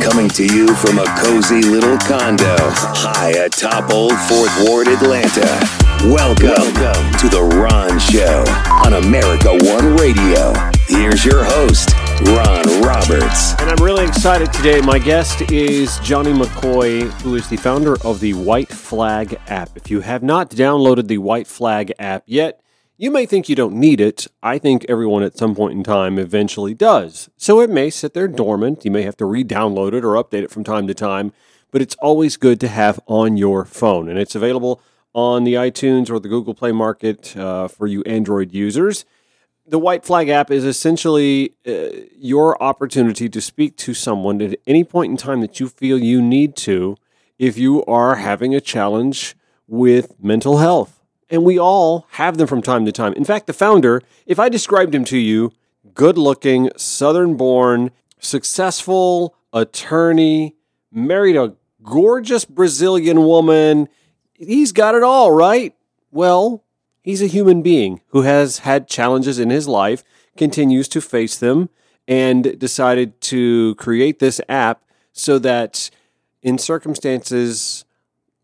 Coming to you from a cozy little condo high atop Old Fourth Ward, Atlanta. Welcome, Welcome to The Ron Show on America One Radio. Here's your host, Ron Roberts. And I'm really excited today. My guest is Jonny McCoy, who is the founder of the White Flag app. If you have not downloaded the White Flag app yet, you may think you don't need it. I think everyone at some point in time eventually does. So it may sit there dormant. You may have to re download it or update it from time to time, but it's always good to have on your phone. And it's available on the iTunes or the Google Play Market uh, for you Android users. The White Flag app is essentially uh, your opportunity to speak to someone at any point in time that you feel you need to if you are having a challenge with mental health and we all have them from time to time. In fact, the founder, if I described him to you, good looking, southern born, successful attorney, married a gorgeous Brazilian woman, he's got it all, right? Well, he's a human being who has had challenges in his life, continues to face them, and decided to create this app so that in circumstances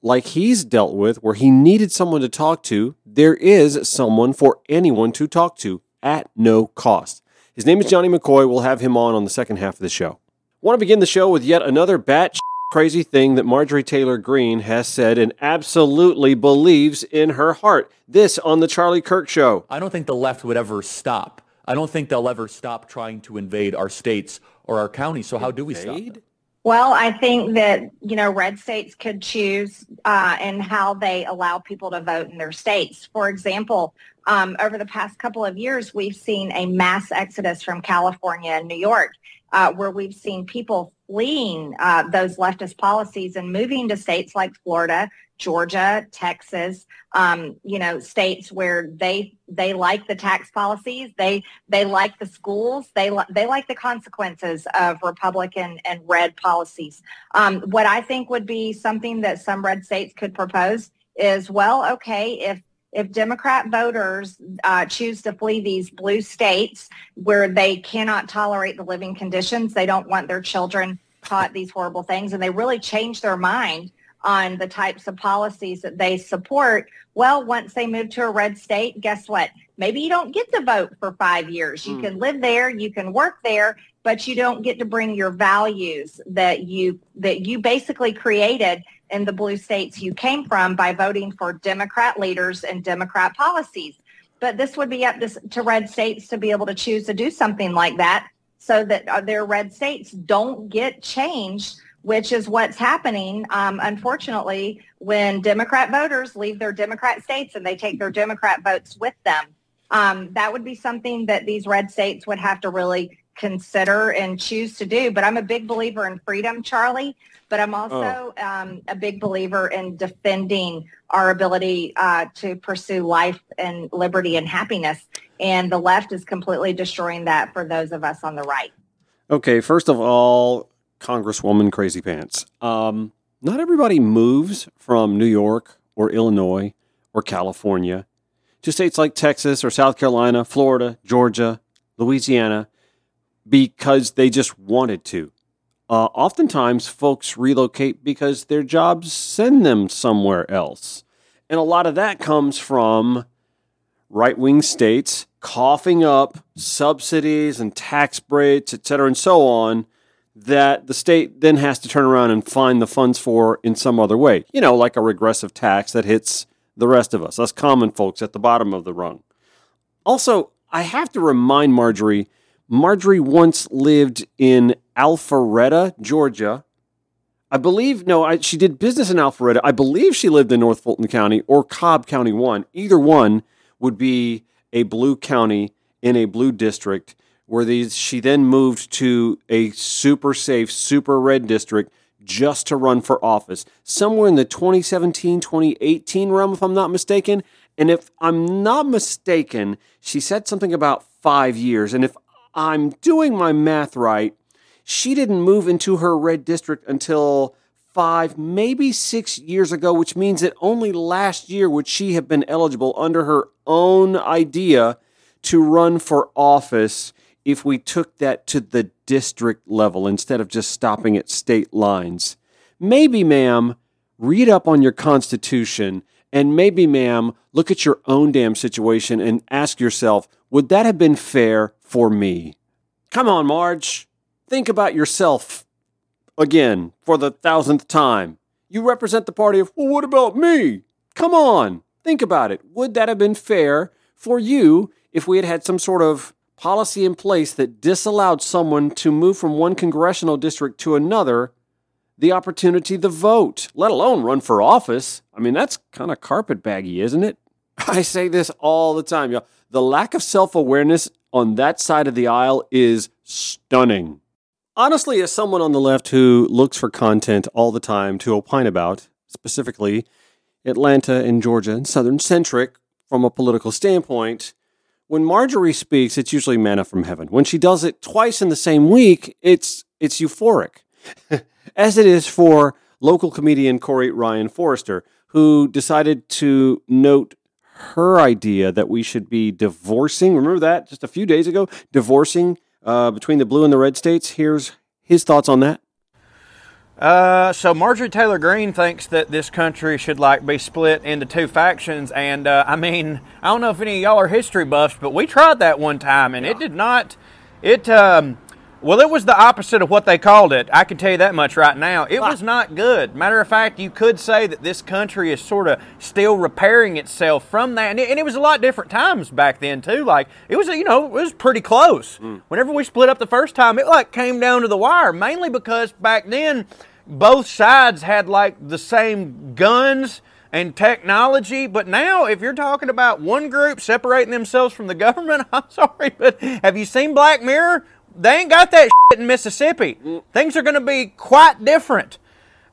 like he's dealt with, where he needed someone to talk to, there is someone for anyone to talk to at no cost. His name is Jonny McCoy. We'll have him on on the second half of the show. Want to begin the show with yet another bat crazy thing that Marjorie Taylor Greene has said and absolutely believes in her heart. This on the Charlie Kirk Show. I don't think the left would ever stop. I don't think they'll ever stop trying to invade our states or our counties. So how do we stop? Them? Well, I think that, you know, red states could choose uh, and how they allow people to vote in their states. For example, um, over the past couple of years, we've seen a mass exodus from California and New York, uh, where we've seen people fleeing uh, those leftist policies and moving to states like Florida, Georgia, Texas, um, you know, states where they they like the tax policies, they they like the schools, they they like the consequences of Republican and red policies. Um, what I think would be something that some red states could propose is, well, okay, if if Democrat voters uh, choose to flee these blue states where they cannot tolerate the living conditions, they don't want their children taught these horrible things, and they really change their mind on the types of policies that they support. Well, once they move to a red state, guess what? Maybe you don't get to vote for five years. You mm. can live there, you can work there, but you don't get to bring your values that you that you basically created in the blue states you came from by voting for Democrat leaders and Democrat policies. But this would be up to, to red states to be able to choose to do something like that so that uh, their red states don't get changed which is what's happening, um, unfortunately, when Democrat voters leave their Democrat states and they take their Democrat votes with them. Um, that would be something that these red states would have to really consider and choose to do. But I'm a big believer in freedom, Charlie. But I'm also oh. um, a big believer in defending our ability uh, to pursue life and liberty and happiness. And the left is completely destroying that for those of us on the right. Okay, first of all, Congresswoman Crazy Pants. Um, not everybody moves from New York or Illinois or California to states like Texas or South Carolina, Florida, Georgia, Louisiana because they just wanted to. Uh, oftentimes, folks relocate because their jobs send them somewhere else. And a lot of that comes from right wing states coughing up subsidies and tax breaks, et cetera, and so on that the state then has to turn around and find the funds for in some other way. You know, like a regressive tax that hits the rest of us, us common folks at the bottom of the rung. Also, I have to remind Marjorie Marjorie once lived in Alpharetta, Georgia. I believe, no, I, she did business in Alpharetta. I believe she lived in North Fulton County or Cobb County 1. Either one would be a blue county in a blue district where these she then moved to a super safe, super red district just to run for office. Somewhere in the 2017, 2018 realm, if I'm not mistaken. And if I'm not mistaken, she said something about five years. And if I'm doing my math right, she didn't move into her red district until five, maybe six years ago, which means that only last year would she have been eligible under her own idea to run for office if we took that to the district level instead of just stopping at state lines. Maybe, ma'am, read up on your Constitution and maybe, ma'am, look at your own damn situation and ask yourself, would that have been fair for me? Come on, Marge. Think about yourself again for the thousandth time. You represent the party of, well, what about me? Come on, think about it. Would that have been fair for you if we had had some sort of policy in place that disallowed someone to move from one congressional district to another the opportunity to vote, let alone run for office? I mean, that's kind of carpetbaggy, isn't it? I say this all the time, y'all. The lack of self awareness on that side of the aisle is stunning. Honestly, as someone on the left who looks for content all the time to opine about, specifically Atlanta and Georgia and Southern centric from a political standpoint, when Marjorie speaks, it's usually manna from heaven. When she does it twice in the same week, it's it's euphoric, as it is for local comedian Corey Ryan Forrester, who decided to note her idea that we should be divorcing. Remember that just a few days ago, divorcing uh, between the blue and the red states. Here's his thoughts on that. Uh, so Marjorie Taylor Greene thinks that this country should like be split into two factions, and uh, I mean, I don't know if any of y'all are history buffs, but we tried that one time, and yeah. it did not. It um, well, it was the opposite of what they called it. I can tell you that much right now. It was not good. Matter of fact, you could say that this country is sort of still repairing itself from that. And it, and it was a lot different times back then, too. Like, it was, you know, it was pretty close. Mm. Whenever we split up the first time, it like came down to the wire, mainly because back then both sides had like the same guns and technology. But now, if you're talking about one group separating themselves from the government, I'm sorry, but have you seen Black Mirror? They ain't got that shit in Mississippi. Things are going to be quite different.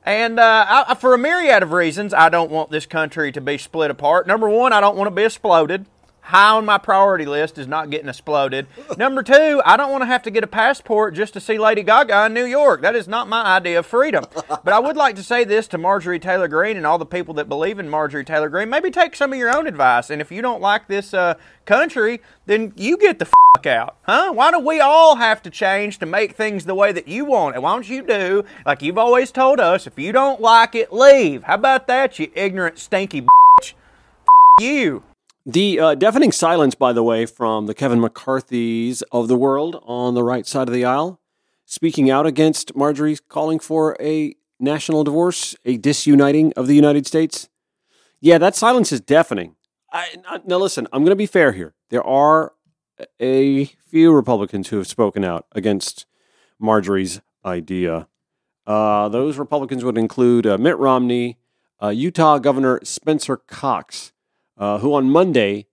And uh, I, for a myriad of reasons, I don't want this country to be split apart. Number one, I don't want to be exploded high on my priority list is not getting exploded. Number two, I don't want to have to get a passport just to see Lady Gaga in New York. That is not my idea of freedom. But I would like to say this to Marjorie Taylor Greene and all the people that believe in Marjorie Taylor Greene. Maybe take some of your own advice. And if you don't like this uh, country, then you get the fuck out. Huh? Why do we all have to change to make things the way that you want it? Why don't you do like you've always told us? If you don't like it, leave. How about that, you ignorant, stinky bitch? you. The uh, deafening silence, by the way, from the Kevin McCarthy's of the world on the right side of the aisle, speaking out against Marjorie's calling for a national divorce, a disuniting of the United States. Yeah, that silence is deafening. I, now, listen, I'm going to be fair here. There are a few Republicans who have spoken out against Marjorie's idea. Uh, those Republicans would include uh, Mitt Romney, uh, Utah Governor Spencer Cox, uh, who on Monday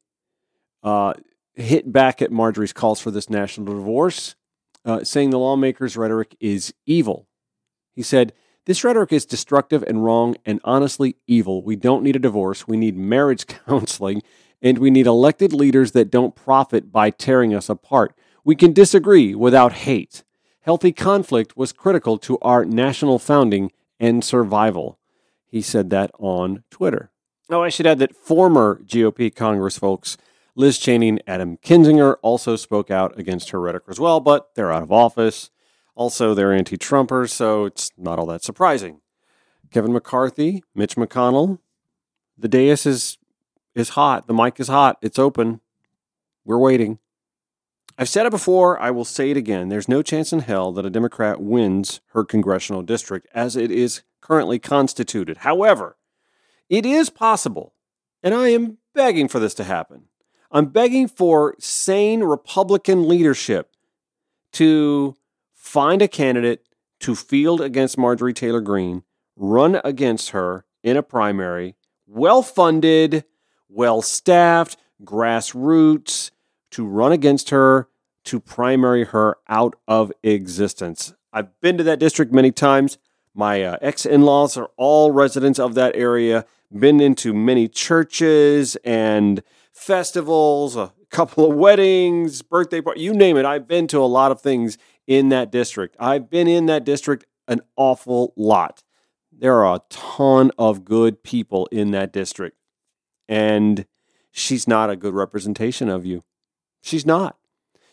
uh, hit back at Marjorie's calls for this national divorce, uh, saying the lawmakers' rhetoric is evil. He said, This rhetoric is destructive and wrong and honestly evil. We don't need a divorce. We need marriage counseling, and we need elected leaders that don't profit by tearing us apart. We can disagree without hate. Healthy conflict was critical to our national founding and survival. He said that on Twitter. Oh, I should add that former GOP Congress folks, Liz Cheney and Adam Kinzinger, also spoke out against her rhetoric as well, but they're out of office. Also, they're anti Trumpers, so it's not all that surprising. Kevin McCarthy, Mitch McConnell, the dais is, is hot. The mic is hot. It's open. We're waiting. I've said it before. I will say it again. There's no chance in hell that a Democrat wins her congressional district as it is currently constituted. However, it is possible, and I am begging for this to happen. I'm begging for sane Republican leadership to find a candidate to field against Marjorie Taylor Greene, run against her in a primary, well funded, well staffed, grassroots, to run against her, to primary her out of existence. I've been to that district many times. My uh, ex in laws are all residents of that area been into many churches and festivals, a couple of weddings, birthday parties, you name it. I've been to a lot of things in that district. I've been in that district an awful lot. There are a ton of good people in that district. And she's not a good representation of you. She's not.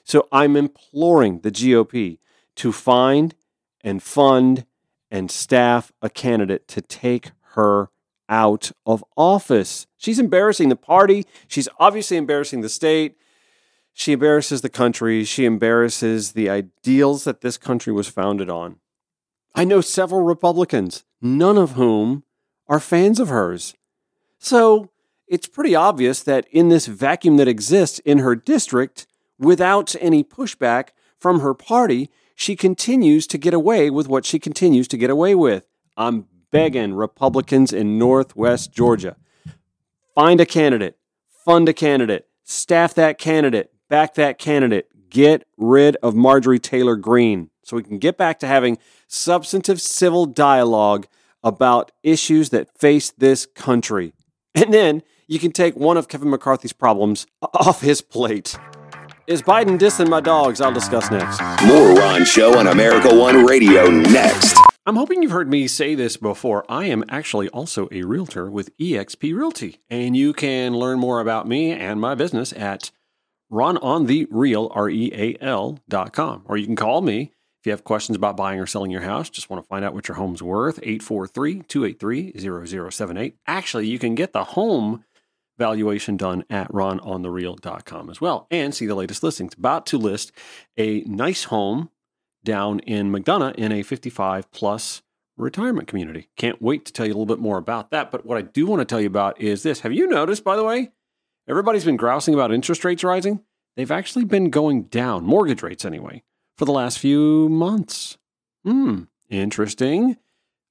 So I'm imploring the GOP to find and fund and staff a candidate to take her out of office. She's embarrassing the party. She's obviously embarrassing the state. She embarrasses the country. She embarrasses the ideals that this country was founded on. I know several Republicans, none of whom are fans of hers. So it's pretty obvious that in this vacuum that exists in her district, without any pushback from her party, she continues to get away with what she continues to get away with. I'm begging Republicans in Northwest Georgia find a candidate, fund a candidate, staff that candidate, back that candidate, get rid of Marjorie Taylor Greene so we can get back to having substantive civil dialogue about issues that face this country. And then you can take one of Kevin McCarthy's problems off his plate. Is Biden dissing my dogs? I'll discuss next. More Ron Show on America One Radio next. I'm hoping you've heard me say this before. I am actually also a realtor with eXp Realty, and you can learn more about me and my business at rononthereal, R-E-A-L dot com, or you can call me if you have questions about buying or selling your house, just want to find out what your home's worth, 843-283-0078. Actually, you can get the home valuation done at rononthereal.com as well and see the latest listings. About to list a nice home down in McDonough in a 55 plus retirement community. Can't wait to tell you a little bit more about that. But what I do want to tell you about is this. Have you noticed, by the way, everybody's been grousing about interest rates rising? They've actually been going down, mortgage rates anyway, for the last few months. Hmm, interesting.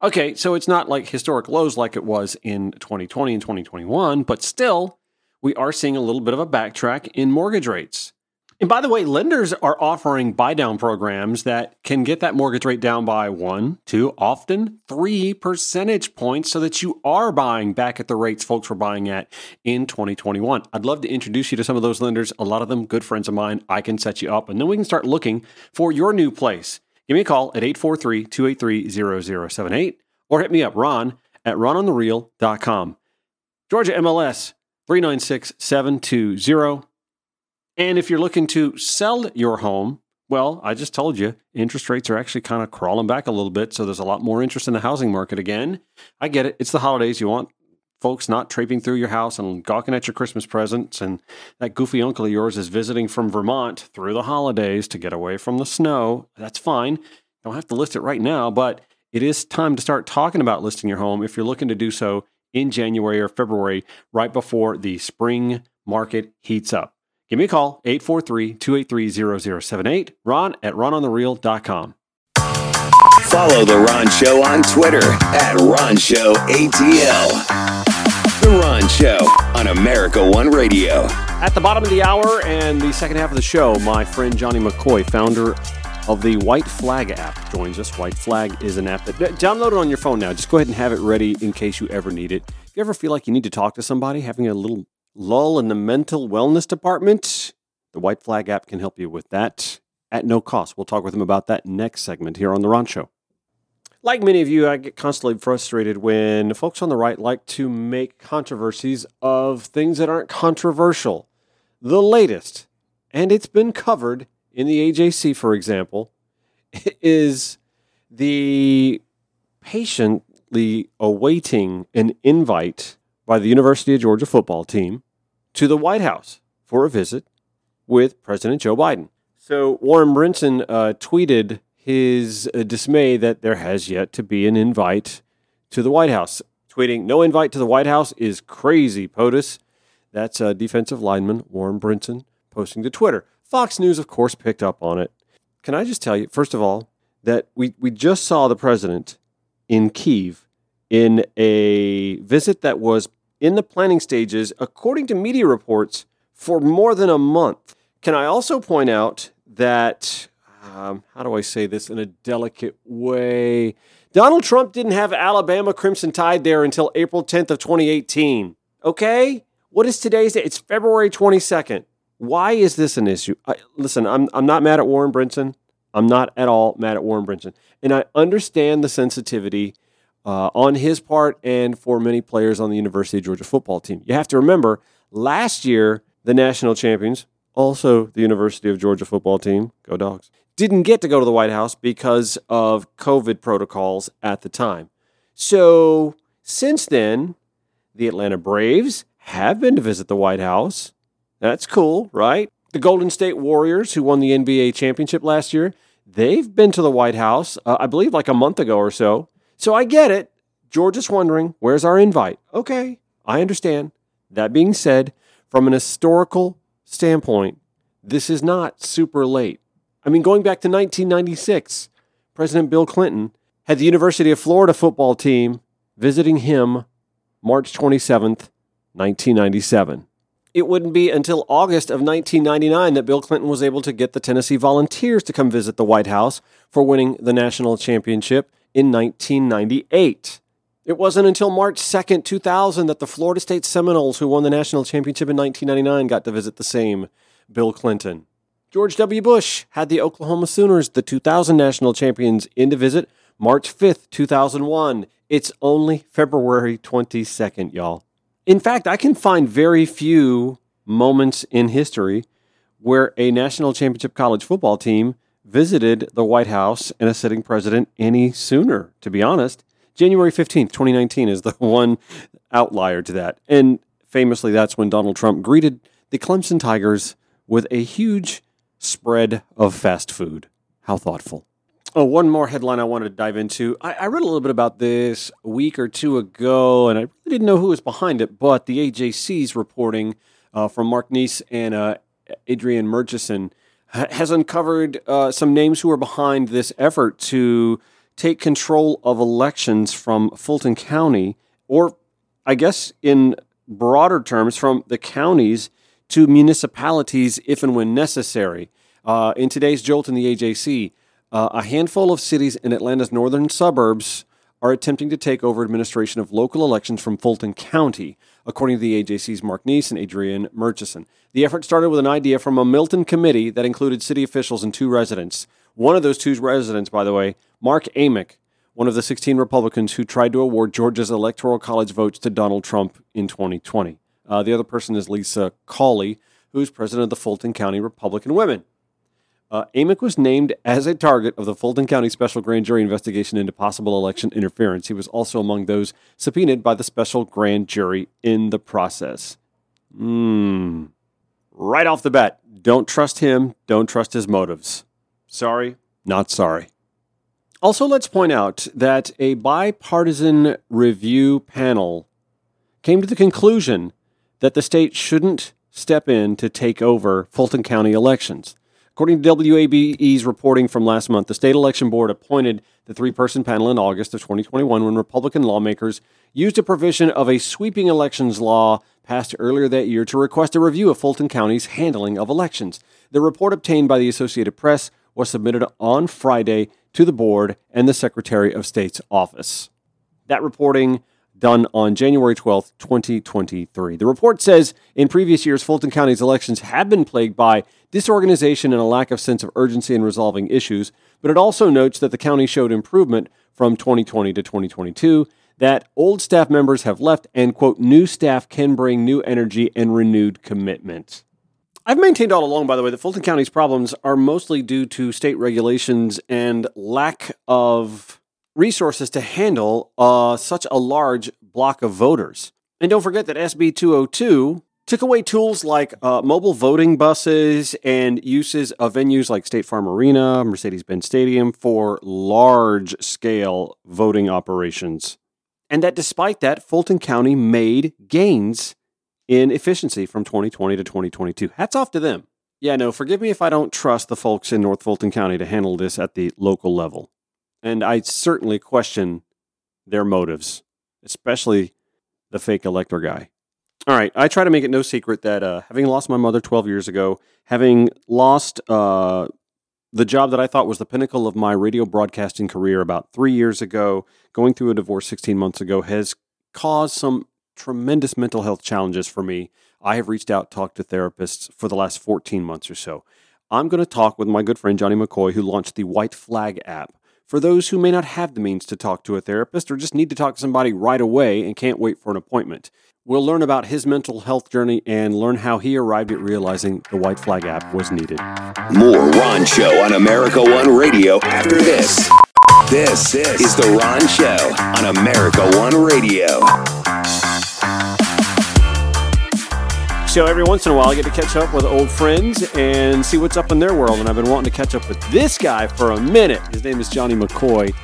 Okay, so it's not like historic lows like it was in 2020 and 2021, but still, we are seeing a little bit of a backtrack in mortgage rates. And by the way, lenders are offering buy down programs that can get that mortgage rate down by one, two, often three percentage points so that you are buying back at the rates folks were buying at in 2021. I'd love to introduce you to some of those lenders, a lot of them good friends of mine. I can set you up, and then we can start looking for your new place. Give me a call at 843 283 0078 or hit me up, ron at rononthereal.com. Georgia MLS 396 720. And if you're looking to sell your home, well, I just told you interest rates are actually kind of crawling back a little bit. So there's a lot more interest in the housing market again. I get it. It's the holidays. You want folks not traipsing through your house and gawking at your Christmas presents. And that goofy uncle of yours is visiting from Vermont through the holidays to get away from the snow. That's fine. Don't have to list it right now, but it is time to start talking about listing your home if you're looking to do so in January or February, right before the spring market heats up. Give me a call, 843 283 0078, ron at rononthereal.com. Follow The Ron Show on Twitter at Ron Show ATL. The Ron Show on America One Radio. At the bottom of the hour and the second half of the show, my friend Jonny McCoy, founder of the White Flag app, joins us. White Flag is an app that download it on your phone now. Just go ahead and have it ready in case you ever need it. If you ever feel like you need to talk to somebody, having a little lull in the mental wellness department, the White Flag app can help you with that at no cost. We'll talk with him about that next segment here on The Ron Show. Like many of you, I get constantly frustrated when folks on the right like to make controversies of things that aren't controversial. The latest, and it's been covered in the AJC, for example, is the patiently awaiting an invite by the University of Georgia football team to the White House for a visit with President Joe Biden. So Warren Brinson uh, tweeted his uh, dismay that there has yet to be an invite to the White House. Tweeting, no invite to the White House is crazy, POTUS. That's uh, defensive lineman Warren Brinson posting to Twitter. Fox News, of course, picked up on it. Can I just tell you, first of all, that we, we just saw the president in Kiev in a visit that was in the planning stages, according to media reports, for more than a month. Can I also point out that, um, how do I say this in a delicate way? Donald Trump didn't have Alabama Crimson Tide there until April 10th of 2018. Okay? What is today's date? It's February 22nd. Why is this an issue? I, listen, I'm, I'm not mad at Warren Brinson. I'm not at all mad at Warren Brinson. And I understand the sensitivity uh, on his part and for many players on the University of Georgia football team. You have to remember, last year, the national champions, also the University of Georgia football team, go dogs, didn't get to go to the White House because of COVID protocols at the time. So since then, the Atlanta Braves have been to visit the White House. That's cool, right? The Golden State Warriors, who won the NBA championship last year, they've been to the White House, uh, I believe like a month ago or so. So I get it. George is wondering, where's our invite? Okay, I understand. That being said, from an historical standpoint, this is not super late. I mean, going back to 1996, President Bill Clinton had the University of Florida football team visiting him March 27th, 1997. It wouldn't be until August of 1999 that Bill Clinton was able to get the Tennessee Volunteers to come visit the White House for winning the national championship in 1998. It wasn't until March 2nd, 2000, that the Florida State Seminoles, who won the national championship in 1999, got to visit the same Bill Clinton. George W. Bush had the Oklahoma Sooners, the 2000 national champions, in to visit March 5th, 2001. It's only February 22nd, y'all. In fact, I can find very few moments in history where a national championship college football team visited the White House and a sitting president any sooner, to be honest. January 15th, 2019 is the one outlier to that. And famously, that's when Donald Trump greeted the Clemson Tigers with a huge spread of fast food. How thoughtful. Oh, one more headline I wanted to dive into. I, I, read a little bit about this a week or two ago, and I really didn't know who was behind it, but the AJC's reporting uh, from Mark Niesse and uh, Adrienne Murchison has uncovered uh, some names who are behind this effort to take control of elections from Fulton County, or I guess in broader terms, from the counties to municipalities if and when necessary. Uh, in today's Jolt in the AJC, uh, a handful of cities in Atlanta's northern suburbs are attempting to take over administration of local elections from Fulton County, according to the AJC's Mark Niesse and Adrienne Murchison. The effort started with an idea from a Milton committee that included city officials and two residents. One of those two residents, by the way, Mark Amick, one of the 16 Republicans who tried to award Georgia's Electoral College votes to Donald Trump in 2020. Uh, the other person is Lisa Cawley, who's president of the Fulton County Republican Women. Uh, Amick was named as a target of the Fulton County Special Grand Jury investigation into possible election interference. He was also among those subpoenaed by the special grand jury in the process. Hmm. Right off the bat, don't trust him, don't trust his motives. Sorry, not sorry. Also, let's point out that a bipartisan review panel came to the conclusion that the state shouldn't step in to take over Fulton County elections. According to WABE's reporting from last month, the state election board appointed the three person panel in August of 2021 when Republican lawmakers used a provision of a sweeping elections law passed earlier that year to request a review of Fulton County's handling of elections. The report obtained by the Associated Press was submitted on Friday to the board and the Secretary of State's office. That reporting done on January 12, 2023. The report says in previous years, Fulton County's elections have been plagued by disorganization and a lack of sense of urgency in resolving issues, but it also notes that the county showed improvement from 2020 to 2022, that old staff members have left, and, quote, new staff can bring new energy and renewed commitment. I've maintained all along, by the way, that Fulton County's problems are mostly due to state regulations and lack of resources to handle uh, such a large block of voters. And don't forget that SB 202 took away tools like uh, mobile voting buses and uses of venues like State Farm Arena, Mercedes Benz Stadium for large scale voting operations. And that despite that, Fulton County made gains in efficiency from 2020 to 2022. Hats off to them. Yeah, no, forgive me if I don't trust the folks in North Fulton County to handle this at the local level. And I certainly question their motives, especially the fake elector guy. All right, I try to make it no secret that uh, having lost my mother 12 years ago, having lost uh, the job that I thought was the pinnacle of my radio broadcasting career about three years ago, going through a divorce 16 months ago, has caused some tremendous mental health challenges for me. I have reached out, talked to therapists for the last 14 months or so. I'm going to talk with my good friend Jonny McCoy, who launched the White Flag app for those who may not have the means to talk to a therapist or just need to talk to somebody right away and can't wait for an appointment. We'll learn about his mental health journey and learn how he arrived at realizing the White Flag app was needed. More Ron Show on America One Radio after this. This is The Ron Show on America One Radio. So every once in a while, I get to catch up with old friends and see what's up in their world. And I've been wanting to catch up with this guy for a minute. His name is Jonny McCoy.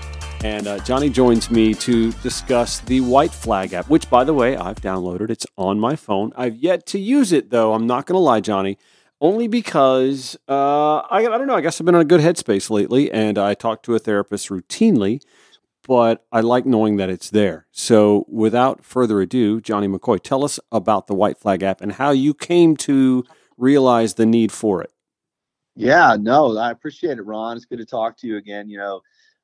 And uh, Jonny joins me to discuss the White Flag app, which, by the way, I've downloaded. It's on my phone. I've yet to use it, though. I'm not going to lie, Jonny, only because uh, I, I don't know. I guess I've been in a good headspace lately, and I talk to a therapist routinely but I like knowing that it's there. So, without further ado, Jonny McCoy, tell us about the White Flag app and how you came to realize the need for it. Yeah, no, I appreciate it, Ron. It's good to talk to you again. You know,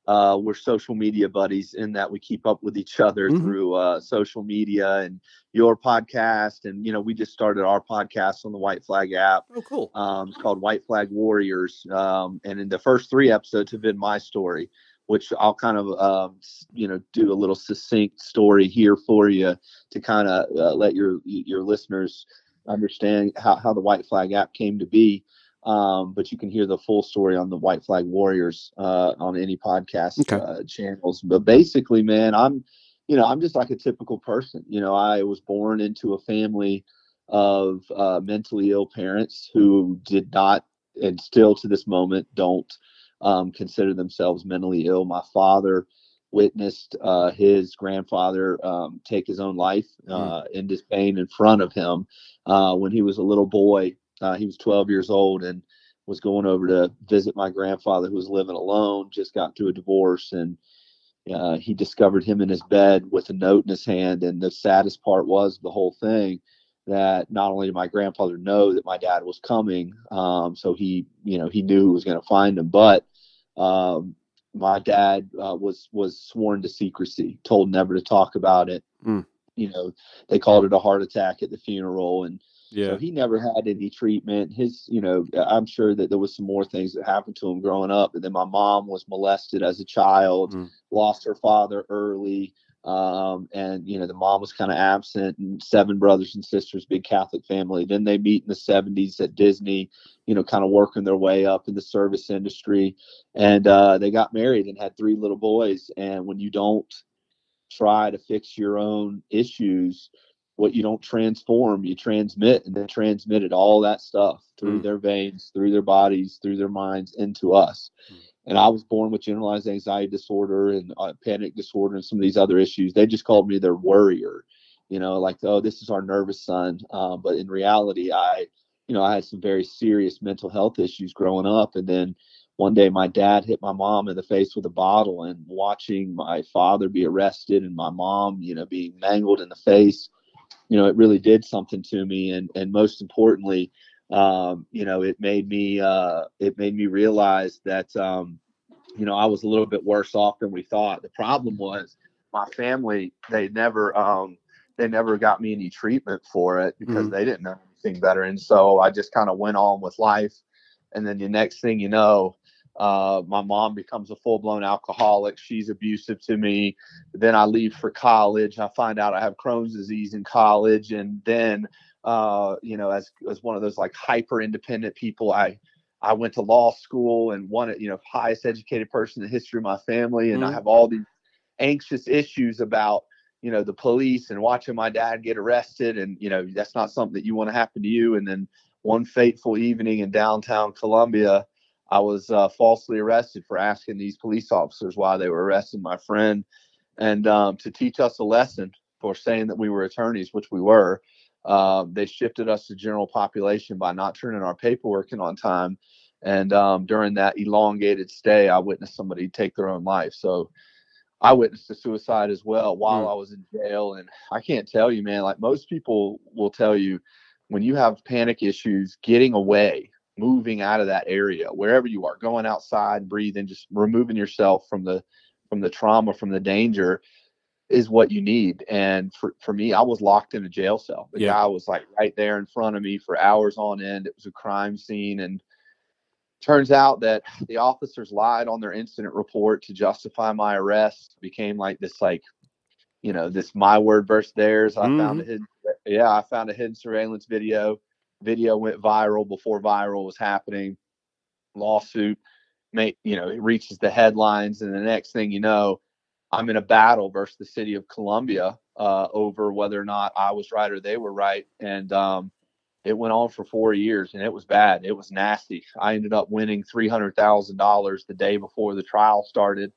uh, we're social media buddies in that we keep up with each other mm-hmm. through uh, social media and your podcast. And, you know, we just started our podcast on the White Flag app. Oh, cool. Um, it's called White Flag Warriors. Um, and in the first three episodes have been my story which I'll kind of um, you know do a little succinct story here for you to kind of uh, let your your listeners understand how, how the White Flag app came to be. Um, but you can hear the full story on the White Flag Warriors uh, on any podcast okay. uh, channels. But basically, man, I'm you know I'm just like a typical person. You know, I was born into a family of uh, mentally ill parents who did not and still to this moment don't um, consider themselves mentally ill. My father witnessed uh, his grandfather um, take his own life hmm. uh, mm. in disdain in front of him uh, when he was a little boy. Uh, he was 12 years old and was going over to visit my grandfather who was living alone, just got through a divorce, and uh, he discovered him in his bed with a note in his hand. And the saddest part was the whole thing that not only did my grandfather know that my dad was coming, um, so he, you know, he knew he was going to find him, but um, my dad uh, was was sworn to secrecy, told never to talk about it. Mm. You know, they called it a heart attack at the funeral, and yeah. so he never had any treatment. His, you know, I'm sure that there was some more things that happened to him growing up. And then my mom was molested as a child, mm. lost her father early. Um, and you know the mom was kind of absent and seven brothers and sisters big catholic family. Then they meet in the 70s at disney you know kind of working their way up in the service industry. And uh, they got married and had three little boys. And when you don't try to fix your own issues what you don't transform you transmit and then transmitted all that stuff through mm. their veins through their bodies through their minds into us. Mm and I was born with generalized anxiety disorder and uh, panic disorder and some of these other issues. They just called me their worrier, you know, like oh, this is our nervous son. Um, but in reality, I, you know, I had some very serious mental health issues growing up, and then one day my dad hit my mom in the face with a bottle, and watching my father be arrested and my mom, you know, being mangled in the face, you know, it really did something to me, and and most importantly um, you know, it made me uh, it made me realize that um, you know I was a little bit worse off than we thought. The problem was my family they never um, they never got me any treatment for it because mm-hmm. they didn't know anything better, and so I just kind of went on with life. And then the next thing you know, uh, my mom becomes a full blown alcoholic. She's abusive to me. Then I leave for college. I find out I have Crohn's disease in college, and then uh, you know, as as one of those like hyper independent people. I I went to law school and one, you know, highest educated person in the history of my family, and mm-hmm. I have all these anxious issues about you know the police and watching my dad get arrested, and you know that's not something that you want to happen to you. And then one fateful evening in downtown Columbia, I was uh, falsely arrested for asking these police officers why they were arresting my friend, and um, to teach us a lesson for saying that we were attorneys, which we were uh, they shifted us to general population by not turning our paperwork in on time. And um, during that elongated stay, I witnessed somebody take their own life. So I witnessed a suicide as well while mm. I was in jail. And I can't tell you, man, like most people will tell you, when you have panic issues, getting away, moving out of that area, wherever you are, going outside, breathing, just removing yourself from the from the trauma, from the danger, is what you need. And for, for me, I was locked in a jail cell. The yeah. guy was like right there in front of me for hours on end. It was a crime scene. And turns out that the officers lied on their incident report to justify my arrest. Became like this, like you know, this my word versus theirs. I found a mm-hmm. hidden, yeah, I found a hidden surveillance video. Video went viral before viral was happening. Lawsuit, make you know, it reaches the headlines, and the next thing you know, I'm in a battle versus the city of Columbia uh, over whether or not I was right or they were right, and um, it went on for four years, and it was bad. It was nasty. I ended up winning three hundred thousand dollars the day before the trial started.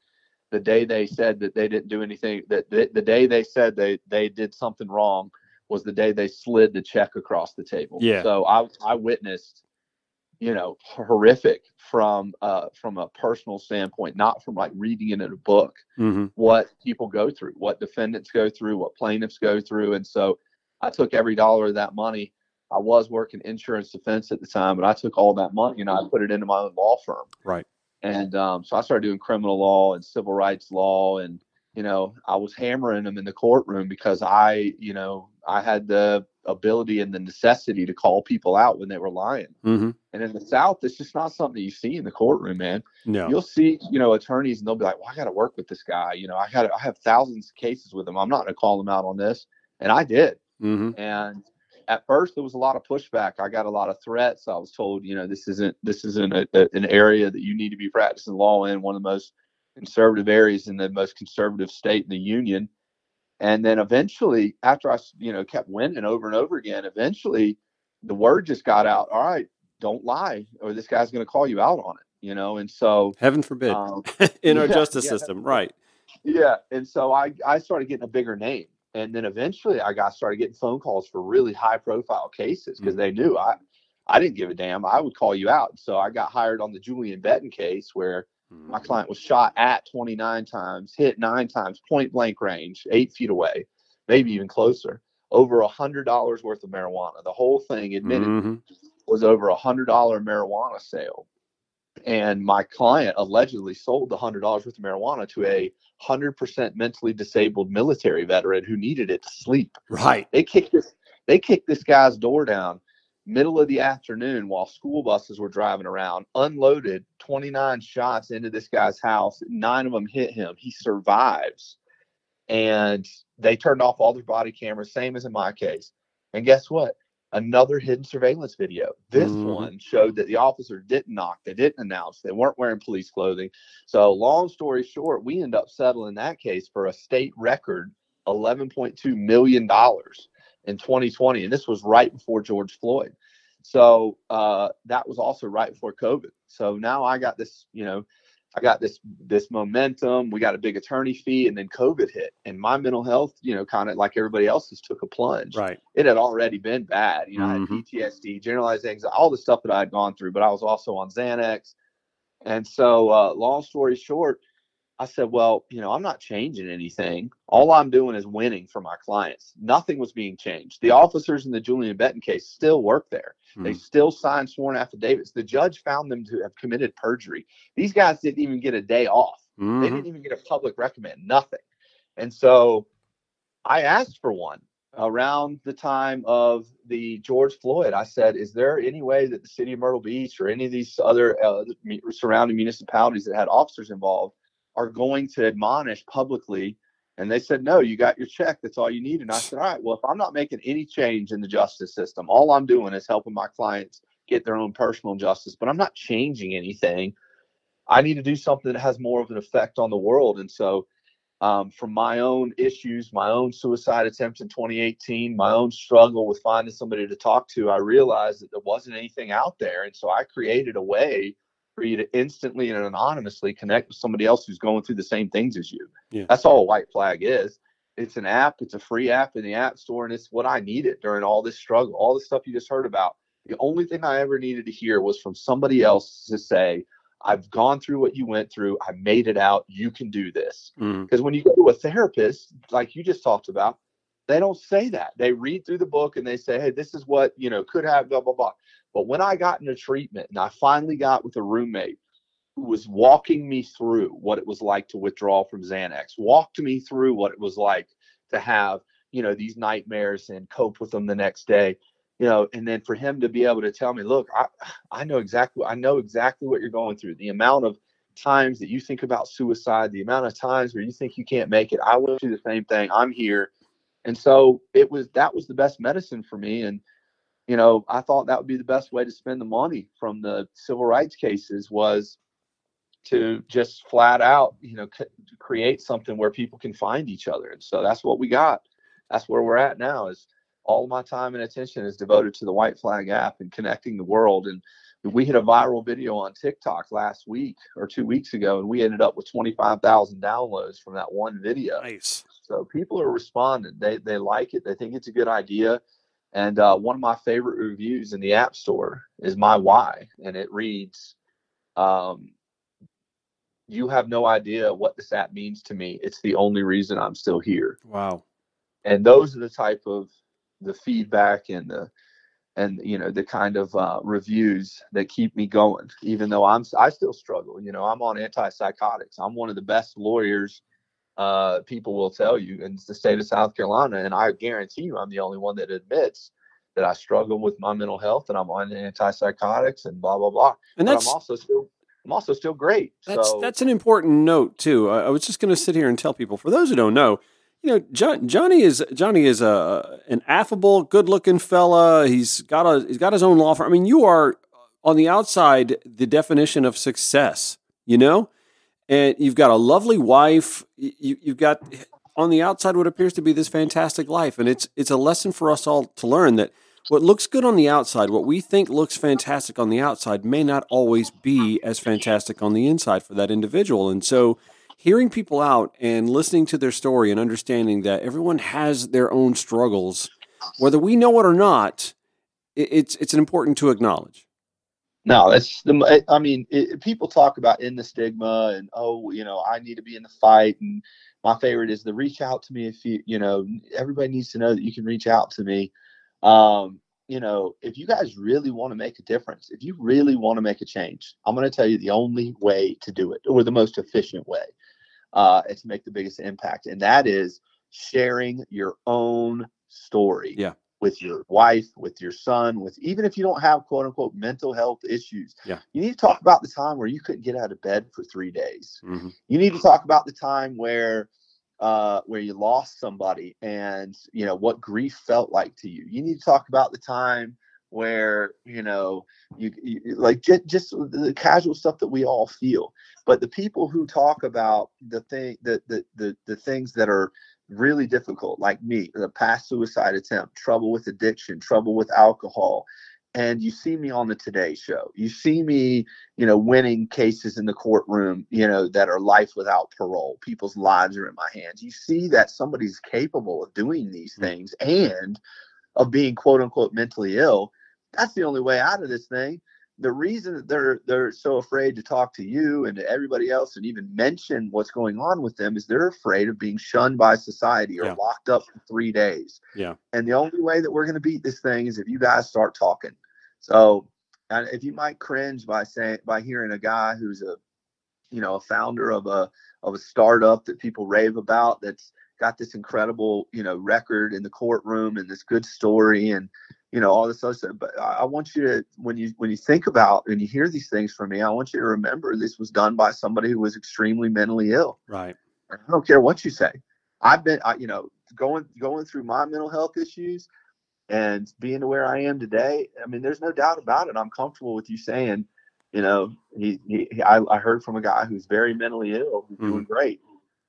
The day they said that they didn't do anything, that the, the day they said they they did something wrong was the day they slid the check across the table. Yeah. So I I witnessed, you know, horrific from uh from a personal standpoint, not from like reading it in a book hmm what people go through, what defendants go through, what plaintiffs go through. And so I took every dollar of that money. I was working insurance defense at the time, but I took all that money and I put it into my own law firm. Right. And um, so I started doing criminal law and civil rights law. And, you know, I was hammering them in the courtroom because I, you know, I had the ability and the necessity to call people out when they were lying. hmm And in the South, it's just not something you see in the courtroom, man No. you'll see, you know, attorneys and they'll be like, well, I got to work with this guy. You know, I got I have thousands of cases with him. I'm not going to call him out on this. And I did. hmm And at first there was a lot of pushback. I got a lot of threats. I was told, you know, this isn't, this isn't a, a, an area that you need to be practicing law in one of the most conservative areas in the most conservative state in the union. And then eventually after I, you know, kept winning over and over again, eventually the word just got out. All right, don't lie or this guy's going to call you out on it, you know? And so, Heaven forbid. um, in our yeah, justice yeah. system. Right. yeah, and so I I started getting a bigger name, and then eventually I got started getting phone calls for really high profile cases because they knew I I didn't give a damn. I would call you out. So I got hired on the Julian Betton case where my client was shot at 29 times, hit nine times, point blank range, eight feet away, maybe even closer. Over a hundred dollars worth of marijuana. The whole thing admitted Mhm. was over a hundred dollar marijuana sale. And my client allegedly sold the hundred dollars worth of marijuana to a hundred percent mentally disabled military veteran who needed it to sleep. Right. They kicked this they kicked this guy's door down middle of the afternoon while school buses were driving around, unloaded 29 shots into this guy's house. Nine of them hit him. He survives. And they turned off all their body cameras, same as in my case. And guess what? Another hidden surveillance video. This Mhm. one showed that the officer didn't knock, they didn't announce, they weren't wearing police clothing. So, long story short, we end up settling that case for a state record $11.2 million in 2020. And this was right before George Floyd. So uh, that was also right before COVID. So now I got this, you know, I got this this momentum. We got a big attorney fee, and then COVID hit, and my mental health, you know, kind of like everybody else's, took a plunge. Right. It had already been bad. You know, I had Mhm. PTSD, generalized anxiety, all the stuff that I had gone through, but I was also on Xanax. And so, uh, long story short, I said, well, you know, I'm not changing anything. All I'm doing is winning for my clients. Nothing was being changed. The officers in the Julian Betton case still work there. They Mhm. still signed sworn affidavits. The judge found them to have committed perjury. These guys didn't even get a day off. They Mhm. didn't even get a public recommend, nothing. And so I asked for one around the time of the George Floyd. I said, Is there any way that the city of Myrtle Beach or any of these other uh, surrounding municipalities that had officers involved are going to admonish publicly? And they said, No, you got your check. That's all you need. And I said, All right, well, if I'm not making any change in the justice system, all I'm doing is helping my clients get their own personal justice, but I'm not changing anything. I need to do something that has more of an effect on the world. And so, um, from my own issues, my own suicide attempt in 2018, my own struggle with finding somebody to talk to, I realized that there wasn't anything out there. And so I created a way for you to instantly and anonymously connect with somebody else who's going through the same things as you. Yeah. That's all a white flag is. It's an app, it's a free app in the App Store, and it's what I needed during all this struggle, all the stuff you just heard about. The only thing I ever needed to hear was from somebody else to say, I've gone through what you went through. I made it out. You can do this. Mm. Because when you go to a therapist, like you just talked about, they don't say that. They read through the book and they say, hey, this is what, you know, could have, blah, blah, blah. But when I got into treatment and I finally got with a roommate who was walking me through what it was like to withdraw from Xanax, walked me through what it was like to have, you know, these nightmares and cope with them the next day, you know, and then for him to be able to tell me, look, I, I know exactly, I know exactly what you're going through. The amount of times that you think about suicide, the amount of times where you think you can't make it, I went through the same thing. I'm here. And so it was, that was the best medicine for me. And, you know, I thought that would be the best way to spend the money from the civil rights cases was to just flat out, you know, c- create something where people can find each other. And so that's what we got. That's where we're at now is all my time and attention is devoted to the white flag app and connecting the world. And we hit a viral video on TikTok last week or two weeks ago, and we ended up with 25,000 downloads from that one video. Nice. So people are responding. They, they like it. They think it's a good idea. And uh, one of my favorite reviews in the App Store is my why, and it reads, um, "You have no idea what this app means to me. It's the only reason I'm still here." Wow. And those are the type of the feedback and the and you know the kind of uh, reviews that keep me going, even though I'm I still struggle. You know, I'm on antipsychotics. I'm one of the best lawyers uh, people will tell you in the state of South Carolina, and I guarantee you, I'm the only one that admits that I struggle with my mental health and I'm on antipsychotics and blah blah blah. And but I'm also still I'm also still great. That's so that's an important note too. I, I was just going to sit here and tell people. For those who don't know, you know, John, Jonny is Jonny is a an affable, good-looking fella. He's got a he's got his own law firm. I mean, you are on the outside the definition of success. You know, and you've got a lovely wife. You, you've got on the outside what appears to be this fantastic life, and it's it's a lesson for us all to learn that what looks good on the outside, what we think looks fantastic on the outside, may not always be as fantastic on the inside for that individual. And so, hearing people out and listening to their story and understanding that everyone has their own struggles, whether we know it or not, it's it's important to acknowledge. No, that's the. I mean, it, people talk about in the stigma and oh, you know, I need to be in the fight. And my favorite is the reach out to me if you, you know, everybody needs to know that you can reach out to me. Um, you know, if you guys really want to make a difference, if you really want to make a change, I'm going to tell you the only way to do it, or the most efficient way, uh, to make the biggest impact, and that is sharing your own story. Yeah with your wife, with your son, with even if you don't have quote unquote mental health issues. Yeah. You need to talk about the time where you couldn't get out of bed for three days. Mm-hmm. You need to talk about the time where uh, where you lost somebody and you know what grief felt like to you. You need to talk about the time where you know you, you like just, just the casual stuff that we all feel. But the people who talk about the thing the the the, the things that are really difficult, like me, the past suicide attempt, trouble with addiction, trouble with alcohol. And you see me on the Today Show. You see me, you know, winning cases in the courtroom, you know, that are life without parole. People's lives are in my hands. You see that somebody's capable of doing these mm. things and of being quote unquote mentally ill. That's the only way out of this thing the reason that they're they're so afraid to talk to you and to everybody else and even mention what's going on with them is they're afraid of being shunned by society or Yeah. locked up for three days. Yeah. And the only way that we're going to beat this thing is if you guys start talking. So, and if you might cringe by saying by hearing a guy who's a, you know, a founder of a of a startup that people rave about that's got this incredible, you know, record in the courtroom and this good story and you know all this other stuff. But I want you to when you when you think about and you hear these things from me, I want you to remember this was done by somebody who was extremely mentally ill. Right. I don't care what you say. I've been, I, you know, going going through my mental health issues and being to where I am today. I mean, there's no doubt about it. I'm comfortable with you saying, you know, he, he I, I heard from a guy who's very mentally ill, who's doing mm-hmm. great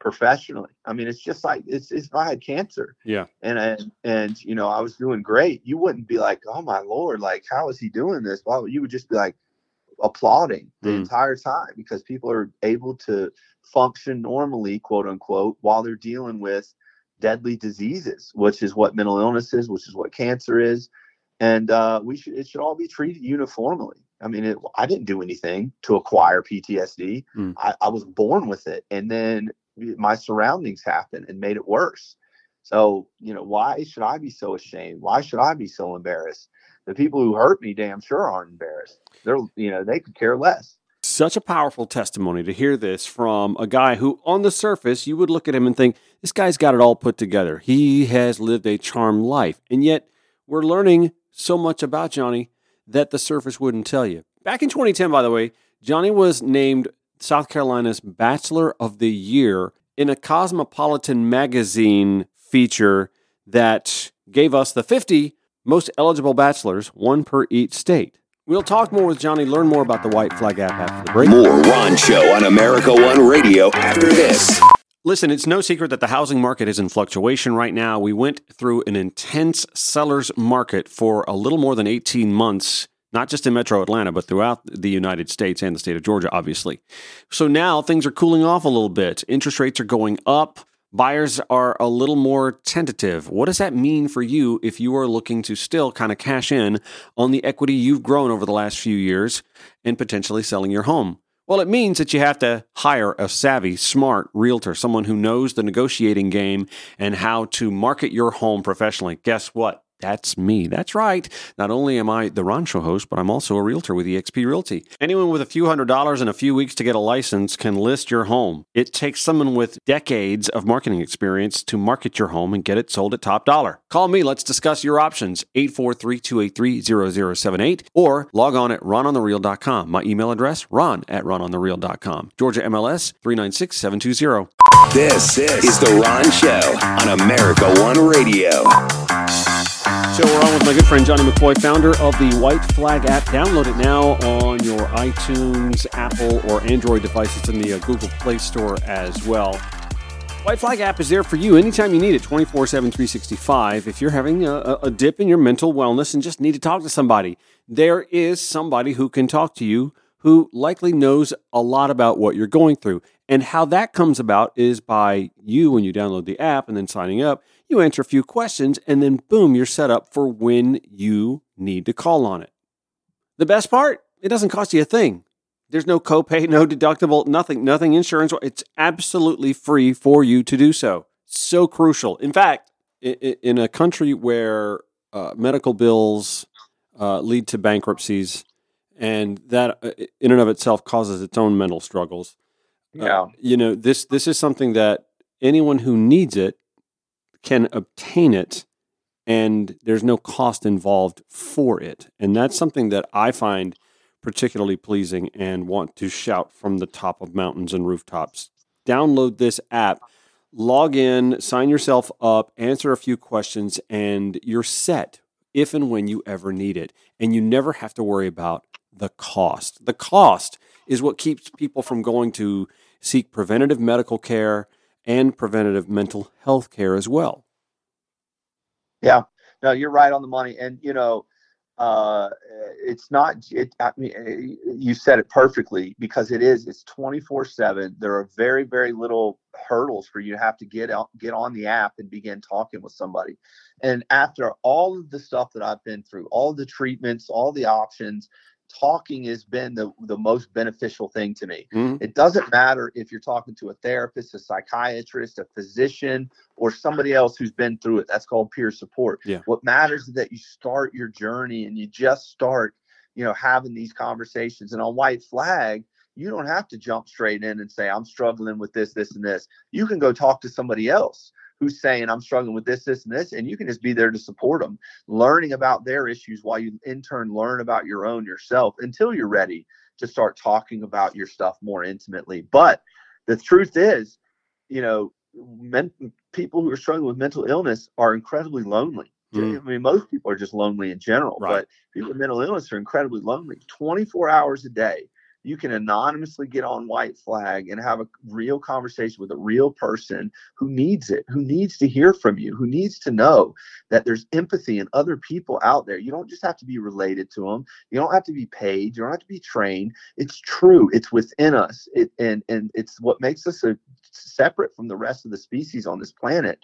professionally. I mean, it's just like it's, it's if I had cancer Yeah. and and and you know I was doing great, you wouldn't be like, oh my lord, like how is he doing this? Well, you would just be like applauding the Mm. entire time because people are able to function normally, quote unquote, while they're dealing with deadly diseases, which is what mental illness is, which is what cancer is, and uh, we should it should all be treated uniformly. I mean, it, I didn't do anything to acquire PTSD. Mm. I, I was born with it, and then my surroundings happened and made it worse. So, you know, why should I be so ashamed? Why should I be so embarrassed? The people who hurt me damn sure aren't embarrassed. They're, you know, they could care less. Such a powerful testimony to hear this from a guy who, on the surface, you would look at him and think, this guy's got it all put together. He has lived a charmed life. And yet, we're learning so much about Jonny that the surface wouldn't tell you. Back in 2010, by the way, Jonny was named South Carolina's Bachelor of the Year in a Cosmopolitan magazine feature that gave us the 50 most eligible bachelors, one per each state. We'll talk more with Jonny, learn more about the White Flag app after the break. More Ron Show on America One Radio after this. Listen, it's no secret that the housing market is in fluctuation right now. We went through an intense seller's market for a little more than 18 months, not just in metro Atlanta, but throughout the United States and the state of Georgia, obviously. So now things are cooling off a little bit. Interest rates are going up. Buyers are a little more tentative. What does that mean for you if you are looking to still kind of cash in on the equity you've grown over the last few years and potentially selling your home? Well, it means that you have to hire a savvy, smart realtor, someone who knows the negotiating game and how to market your home professionally. Guess what? That's me. That's right. Not only am I the Ron Show host, but I'm also a realtor with eXp Realty. Anyone with a few hundred dollars and a few weeks to get a license can list your home. It takes someone with decades of marketing experience to market your home and get it sold at top dollar. Call me. Let's discuss your options. 843-283-0078 or log on at rononthereal.com. My email address, ron at rononthereal.com. Georgia MLS 396720. This is The Ron Show on America One Radio. So we're on with my good friend Jonny McCoy, founder of the White Flag app. Download it now on your iTunes, Apple, or Android devices in the uh, Google Play Store as well. White Flag app is there for you anytime you need it, 24 7, 365. If you're having a, a dip in your mental wellness and just need to talk to somebody, there is somebody who can talk to you who likely knows a lot about what you're going through. And how that comes about is by you, when you download the app and then signing up, you answer a few questions, and then boom, you're set up for when you need to call on it. The best part, it doesn't cost you a thing. There's no copay, no deductible, nothing, nothing insurance. It's absolutely free for you to do so. So crucial. In fact, in a country where uh, medical bills uh, lead to bankruptcies, and that uh, in and of itself causes its own mental struggles. Uh, yeah, uh, you know this this is something that anyone who needs it can obtain it, and there's no cost involved for it, and that's something that I find particularly pleasing and want to shout from the top of mountains and rooftops. Download this app. Log in, sign yourself up, answer a few questions, and you're set if and when you ever need it. And you never have to worry about the cost. The cost is what keeps people from going to seek preventative medical care and preventative mental health care as well. Yeah, no, you're right on the money. And, you know, uh, it's not, it, I mean, you said it perfectly because it is, it's 24 seven. There are very, very little hurdles for you to have to get out, get on the app and begin talking with somebody. And after all of the stuff that I've been through, all the treatments, all the options, talking has been the, the most beneficial thing to me. Mm-hmm. It doesn't matter if you're talking to a therapist, a psychiatrist, a physician, or somebody else who's been through it. That's called peer support. Yeah. What matters is that you start your journey and you just start, you know, having these conversations. And on White Flag, you don't have to jump straight in and say, I'm struggling with this, this, and this. You can go talk to somebody else who's saying I'm struggling with this, this, and this, and you can just be there to support them, learning about their issues while you in turn learn about your own yourself until you're ready to start talking about your stuff more intimately. But the truth is, you know, men, people who are struggling with mental illness are incredibly lonely. Mm. I mean, most people are just lonely in general, right. but people with mental illness are incredibly lonely. 24 hours a day, you can anonymously get on white flag and have a real conversation with a real person who needs it who needs to hear from you who needs to know that there's empathy in other people out there. You don't just have to be related to them you don't have to be paid. You don't have to be trained. It's true. It's within us. It, and and it's what makes us a, separate from the rest of the species on this planet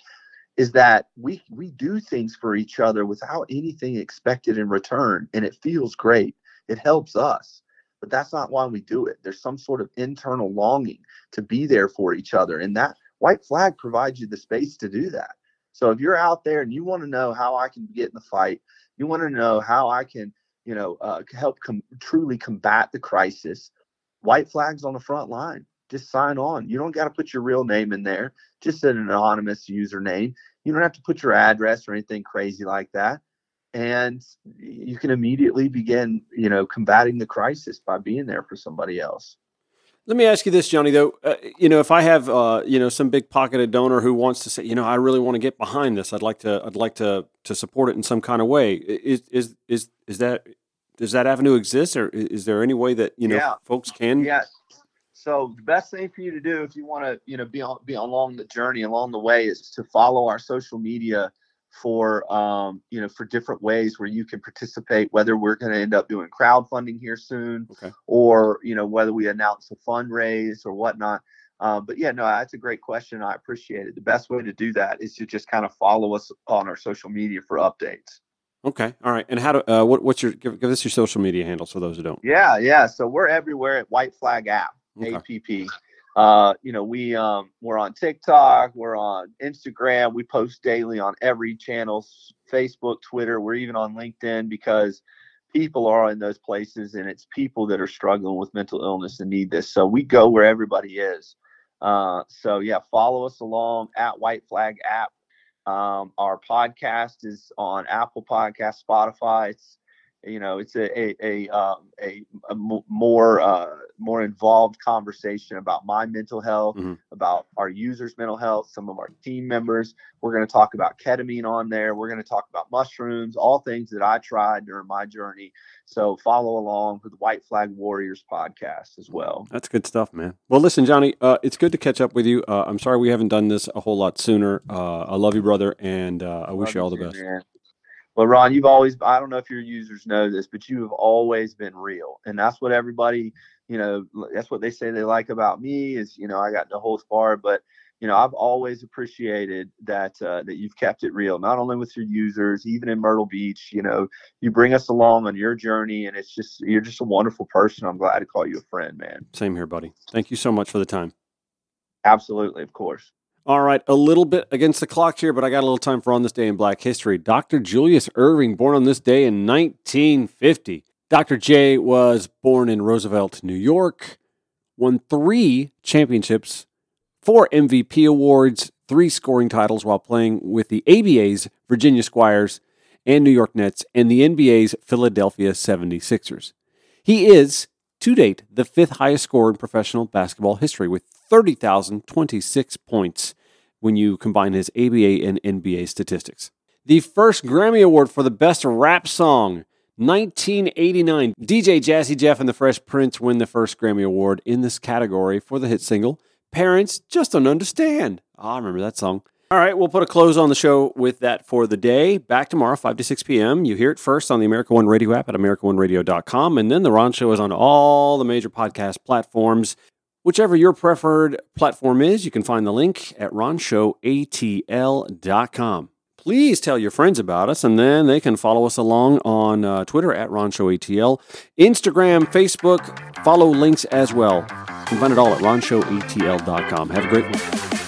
is that we we do things for each other without anything expected in return and it feels great. It helps us but that's not why we do it. There's some sort of internal longing to be there for each other. And that white flag provides you the space to do that. So if you're out there and you want to know how I can get in the fight, you want to know how I can, you know, uh, help com- truly combat the crisis, white flags on the front line. Just sign on. You don't got to put your real name in there, just an anonymous username. You don't have to put your address or anything crazy like that and you can immediately begin, you know, combating the crisis by being there for somebody else. Let me ask you this, Jonny. Though, uh, you know, if I have, uh, you know, some big pocketed donor who wants to say, you know, I really want to get behind this. I'd like to, I'd like to, to support it in some kind of way. Is, is, is, is that, does that avenue exist, or is there any way that you know Yeah. folks can? Yeah. So the best thing for you to do if you want to, you know, be on be along the journey along the way is to follow our social media for um, you know, for different ways where you can participate, whether we're going to end up doing crowdfunding here soon Okay. or, you know, whether we announce a fundraise or whatnot. Uh, but yeah, no, that's a great question. I appreciate it. The best way to do that is to just kind of follow us on our social media for updates. Okay. All right. And how do? Uh, what, what's your? Give, give us your social media handles for those who don't. Yeah, yeah. So we're everywhere at White Flag App, Okay. APP. Uh, you know, we um we're on TikTok, we're on Instagram, we post daily on every channel, Facebook, Twitter, we're even on LinkedIn because people are in those places and it's people that are struggling with mental illness and need this. So we go where everybody is. Uh, so yeah, follow us along at White Flag App. Um, our podcast is on Apple Podcast, Spotify. It's you know it's a a a, um, a, a more uh, more involved conversation about my mental health, Mhm. about our users' mental health, some of our team members. We're going to talk about ketamine on there. We're going to talk about mushrooms, all things that I tried during my journey. So follow along with White Flag Warriors podcast as well. That's good stuff, man. Well, listen, Jonny, uh, it's good to catch up with you. Uh, I'm sorry we haven't done this a whole lot sooner. Uh, I love you, brother, and uh, I wish you all the best. man. Well, Ron, you've always, I don't know if your users know this, but you have always been real. And that's what everybody, you know, that's what they say they like about me is, you know, I got the whole spar, but, you know, I've always appreciated that, uh, that you've kept it real, not only with your users, even in Myrtle Beach, you know, you bring us along on your journey and it's just, you're just a wonderful person. I'm glad to call you a friend, man. Same here, buddy. Thank you so much for the time. Absolutely. Of course. All right, a little bit against the clock here, but I got a little time for on this day in Black history. Dr. Julius Erving, born on this day in 1950. Dr. J was born in Roosevelt, New York, won three championships, four MVP awards, three scoring titles while playing with the ABA's Virginia Squires and New York Nets and the NBA's Philadelphia 76ers. He is, to date, the fifth highest score in professional basketball history with 30,026 points when you combine his ABA and NBA statistics. The first Grammy Award for the Best Rap Song, 1989. DJ Jazzy Jeff and the Fresh Prince win the first Grammy Award in this category for the hit single, Parents Just Don't Understand. Ah, I remember that song. All right, we'll put a close on the show with that for the day. Back tomorrow, 5 to 6 p.m. You hear it first on the America One Radio app at AmericaOneRadio.com. And then The Ron Show is on all the major podcast platforms. Whichever your preferred platform is, you can find the link at ronshowatl.com. Please tell your friends about us, and then they can follow us along on uh, Twitter at RonShowATL, Instagram, Facebook. Follow links as well. You can find it all at RonShowATL.com. Have a great one.